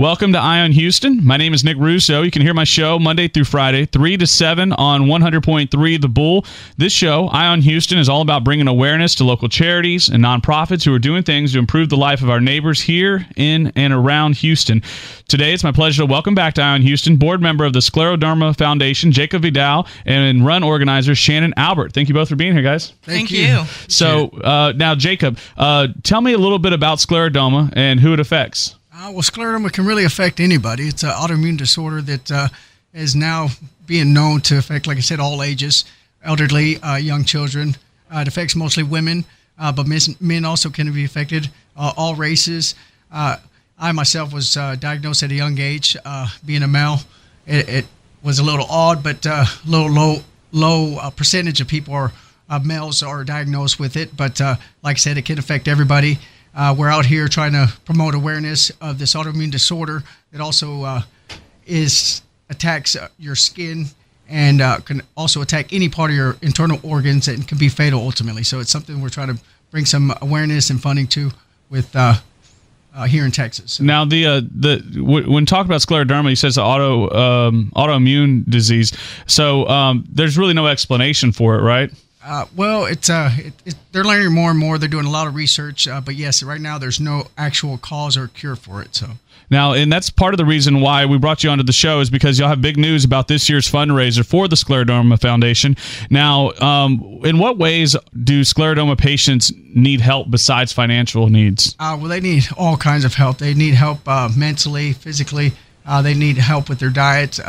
Welcome to Ion Houston. My name is Nick Russo. You can hear my show Monday through Friday, 3 to 7 on 100.3 The Bull. This show, Ion Houston, is all about bringing awareness to local charities and nonprofits who are doing things to improve the life of our neighbors here in and around Houston. Today, it's my pleasure to welcome back to Ion Houston board member of the Scleroderma Foundation, Jacob Davila, and run organizer Shannon Albert. Thank you both for being here, guys. Thank, Thank you. you. So, uh, now, Jacob, uh, tell me a little bit about scleroderma and who it affects. Uh, well, scleroderma can really affect anybody. It's an autoimmune disorder that uh, is now being known to affect, like I said, all ages, elderly, uh, young children. Uh, it affects mostly women, uh, but men also can be affected, uh, all races. I myself was diagnosed at a young age, being a male. It, it, was a little odd, but a little low low percentage of people are males are diagnosed with it. But like I said, it can affect everybody. Uh, we're out here trying to promote awareness of this autoimmune disorder that also uh, is attacks uh, your skin and uh, can also attack any part of your internal organs and can be fatal ultimately. So it's something we're trying to bring some awareness and funding to with uh, uh, here in Texas. Now, the the w- when talking about scleroderma, he says auto um, autoimmune disease. So um, there's really no explanation for it, right? Uh, well, it's uh, it, it, they're learning more and more. They're doing a lot of research, uh, but yes, right now there's no actual cause or cure for it. So now, and that's part of the reason why we brought you onto the show is because you'll have big news about this year's fundraiser for the Scleroderma Foundation. Now, um, in what ways do scleroderma patients need help besides financial needs? Uh, well, they need all kinds of help. They need help uh, mentally, physically. Uh, they need help with their diet.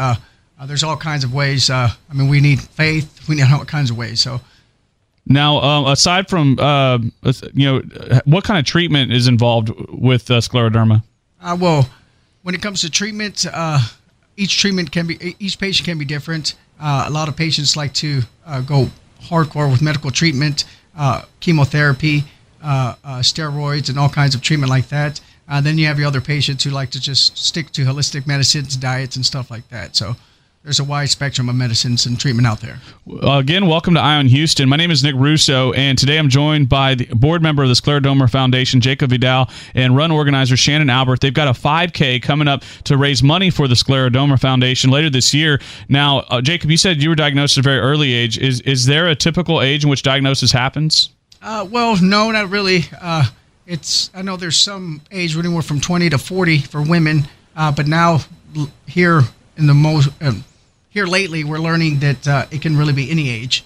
Uh, there's all kinds of ways. I mean, we need faith. We need all kinds of ways. So now, um, aside from uh, you know, what kind of treatment is involved with uh, scleroderma? Uh, well, when it comes to treatment, uh, each treatment can be each patient can be different. Uh, a lot of patients like to uh, go hardcore with medical treatment, chemotherapy, steroids, and all kinds of treatment like that. then you have your other patients who like to just stick to holistic medicines, diets, and stuff like that. So there's a wide spectrum of medicines and treatment out there. Again, welcome to Ion Houston. My name is Nick Russo, and today I'm joined by the board member of the Scleroderma Foundation, Jacob Davila, and run organizer Shannon Albert. They've got a 5K coming up to raise money for the Scleroderma Foundation later this year. Now, uh, Jacob, you said you were diagnosed at a very early age. Is is there a typical age in which diagnosis happens? Uh, well, no, not really. Uh, it's I know there's some age anywhere from 20 to 40 for women, uh, but now here in the most um, here lately, we're learning that uh, it can really be any age.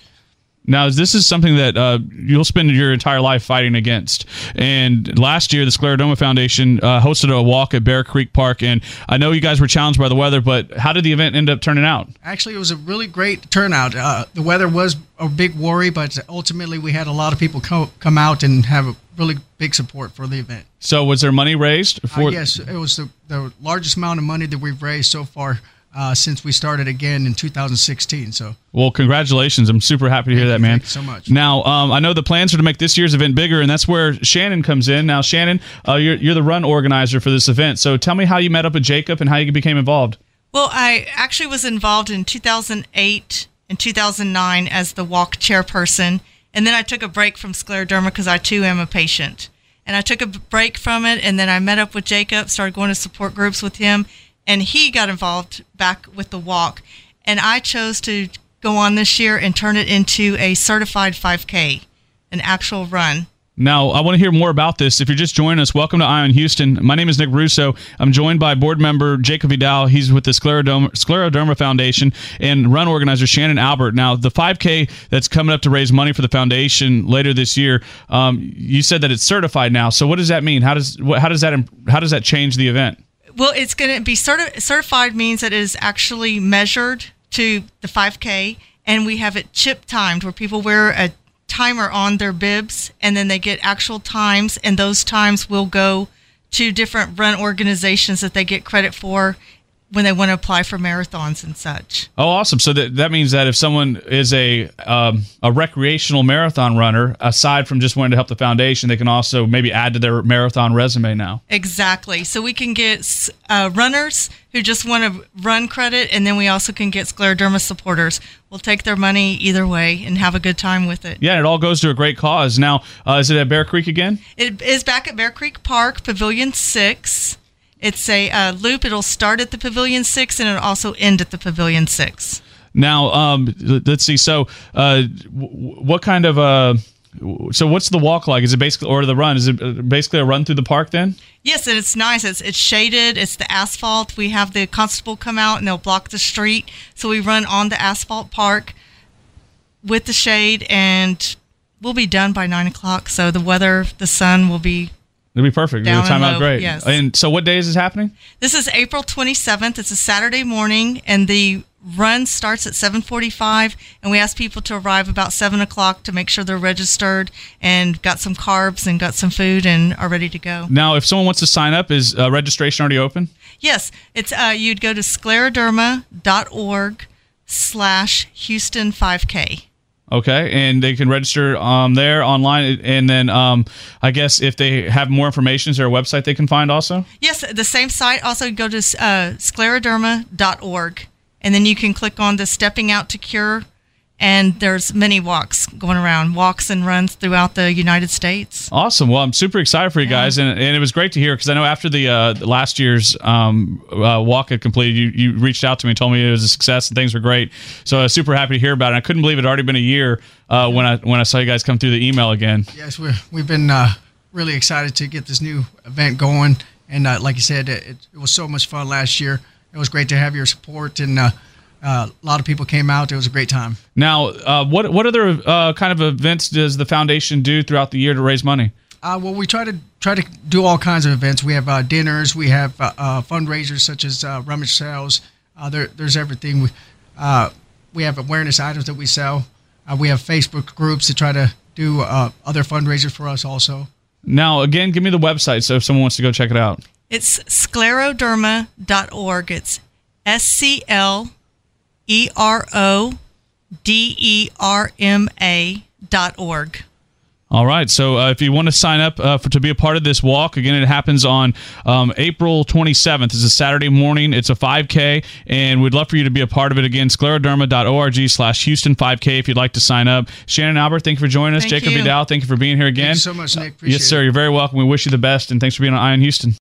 Now, this is something that uh, you'll spend your entire life fighting against. And last year, the Scleroderma Foundation uh, hosted a walk at Bear Creek Park. And I know you guys were challenged by the weather, but how did the event end up turning out? Actually, it was a really great turnout. Uh, the weather was a big worry, but ultimately, we had a lot of people co- come out and have a really big support for the event. So, was there money raised? Uh, for- yes, it was the, the largest amount of money that we've raised so far uh, since we started again in 2016. So, well, congratulations! I'm super happy to hear that, man. Thank so much. Now, um, I know the plans are to make this year's event bigger, and that's where Shannon comes in. Now, Shannon, uh, you're you're the run organizer for this event. So, tell me how you met up with Jacob and how you became involved. Well, I actually was involved in 2008 and 2009 as the walk chairperson, and then I took a break from scleroderma because I too am a patient. And I took a break from it, and then I met up with Jacob, started going to support groups with him, and he got involved back with the walk. And I chose to go on this year and turn it into a certified 5K, an actual run. Now, I want to hear more about this. If you're just joining us, welcome to Ion Houston. My name is Nick Russo. I'm joined by board member Jacob Davila. He's with the Scleroderma, Scleroderma Foundation and run organizer Shannon Albert. Now, the 5K that's coming up to raise money for the foundation later this year, um, you said that it's certified now. So, what does that mean? How does how does that how does that change the event? Well, it's going to be certi- certified means that it is actually measured to the 5K, and we have it chip timed where people wear a timer on their bibs, and then they get actual times, and those times will go to different run organizations that they get credit for when they want to apply for marathons and such. Oh, awesome! So that that means that if someone is a um, a recreational marathon runner, aside from just wanting to help the foundation, they can also maybe add to their marathon resume now. Exactly. So we can get uh, runners who just want to run credit, and then we also can get scleroderma supporters. We'll take their money either way and have a good time with it. Yeah, it all goes to a great cause. Now, uh, is it at Bear Creek again? It is back at Bear Creek Park, Pavilion Six It's a uh, loop. It'll start at the Pavilion Six and it'll also end at the Pavilion Six. Now, um, let's see. So, uh, what kind of uh, so what's the walk like? Is it basically or the run? Is it uh, basically a run through the park then? Yes, and it's nice. It's it's shaded. It's the asphalt. We have the constable come out and they'll block the street, so we run on the asphalt park with the shade, and we'll be done by nine o'clock. So the weather, the sun will be. It'll be perfect. Down time and out great. yes. And so, what day is this happening? This is April twenty seventh. It's a Saturday morning, and the run starts at seven forty five. And we ask people to arrive about seven o'clock to make sure they're registered and got some carbs and got some food and are ready to go. Now, if someone wants to sign up, is uh, registration already open? Yes, it's uh, you'd go to scleroderma.org slash Houston 5K. Okay, and they can register um, there online, and then um, I guess if they have more information, is there a website they can find also? Yes, the same site. Also, go to uh, scleroderma.org, and then you can click on the Stepping Out to Cure, and there's many walks going around, walks and runs throughout the United States. Awesome. Well, I'm super excited for you guys, and, and it was great to hear because I know after the uh, last year's um, uh, walk had completed, you, you reached out to me and told me it was a success and things were great. So I was super happy to hear about it. I couldn't believe it had already been a year uh, when I when I saw you guys come through the email again. Yes, we're, we've been uh, really excited to get this new event going. And uh, like you said, it, it was so much fun last year. It was great to have your support, and uh, a lot of people came out. It was a great time. Now, uh, what what other uh, kind of events does the foundation do throughout the year to raise money? Uh, well, we try to try to do all kinds of events. We have uh, dinners, we have uh, uh, fundraisers such as uh, rummage sales. Uh, there, there's everything. We, uh, we have awareness items that we sell. Uh, we have Facebook groups to try to do uh, other fundraisers for us also. Now, again, give me the website so if someone wants to go check it out. It's scleroderma.org. It's S C L E R O D E R M A dot org. All right. So uh, if you want to sign up uh, for to be a part of this walk, again, it happens on um, April 27th. It's a Saturday morning. It's a 5K, and we'd love for you to be a part of it. Again, scleroderma.org slash Houston 5K if you'd like to sign up. Shannon Albert, thank you for joining us. Thank Jacob you. Davila, thank you for being here again. Thank you so much, Nick. Appreciate yes, sir. You're very welcome. We wish you the best, and thanks for being on Iron Houston.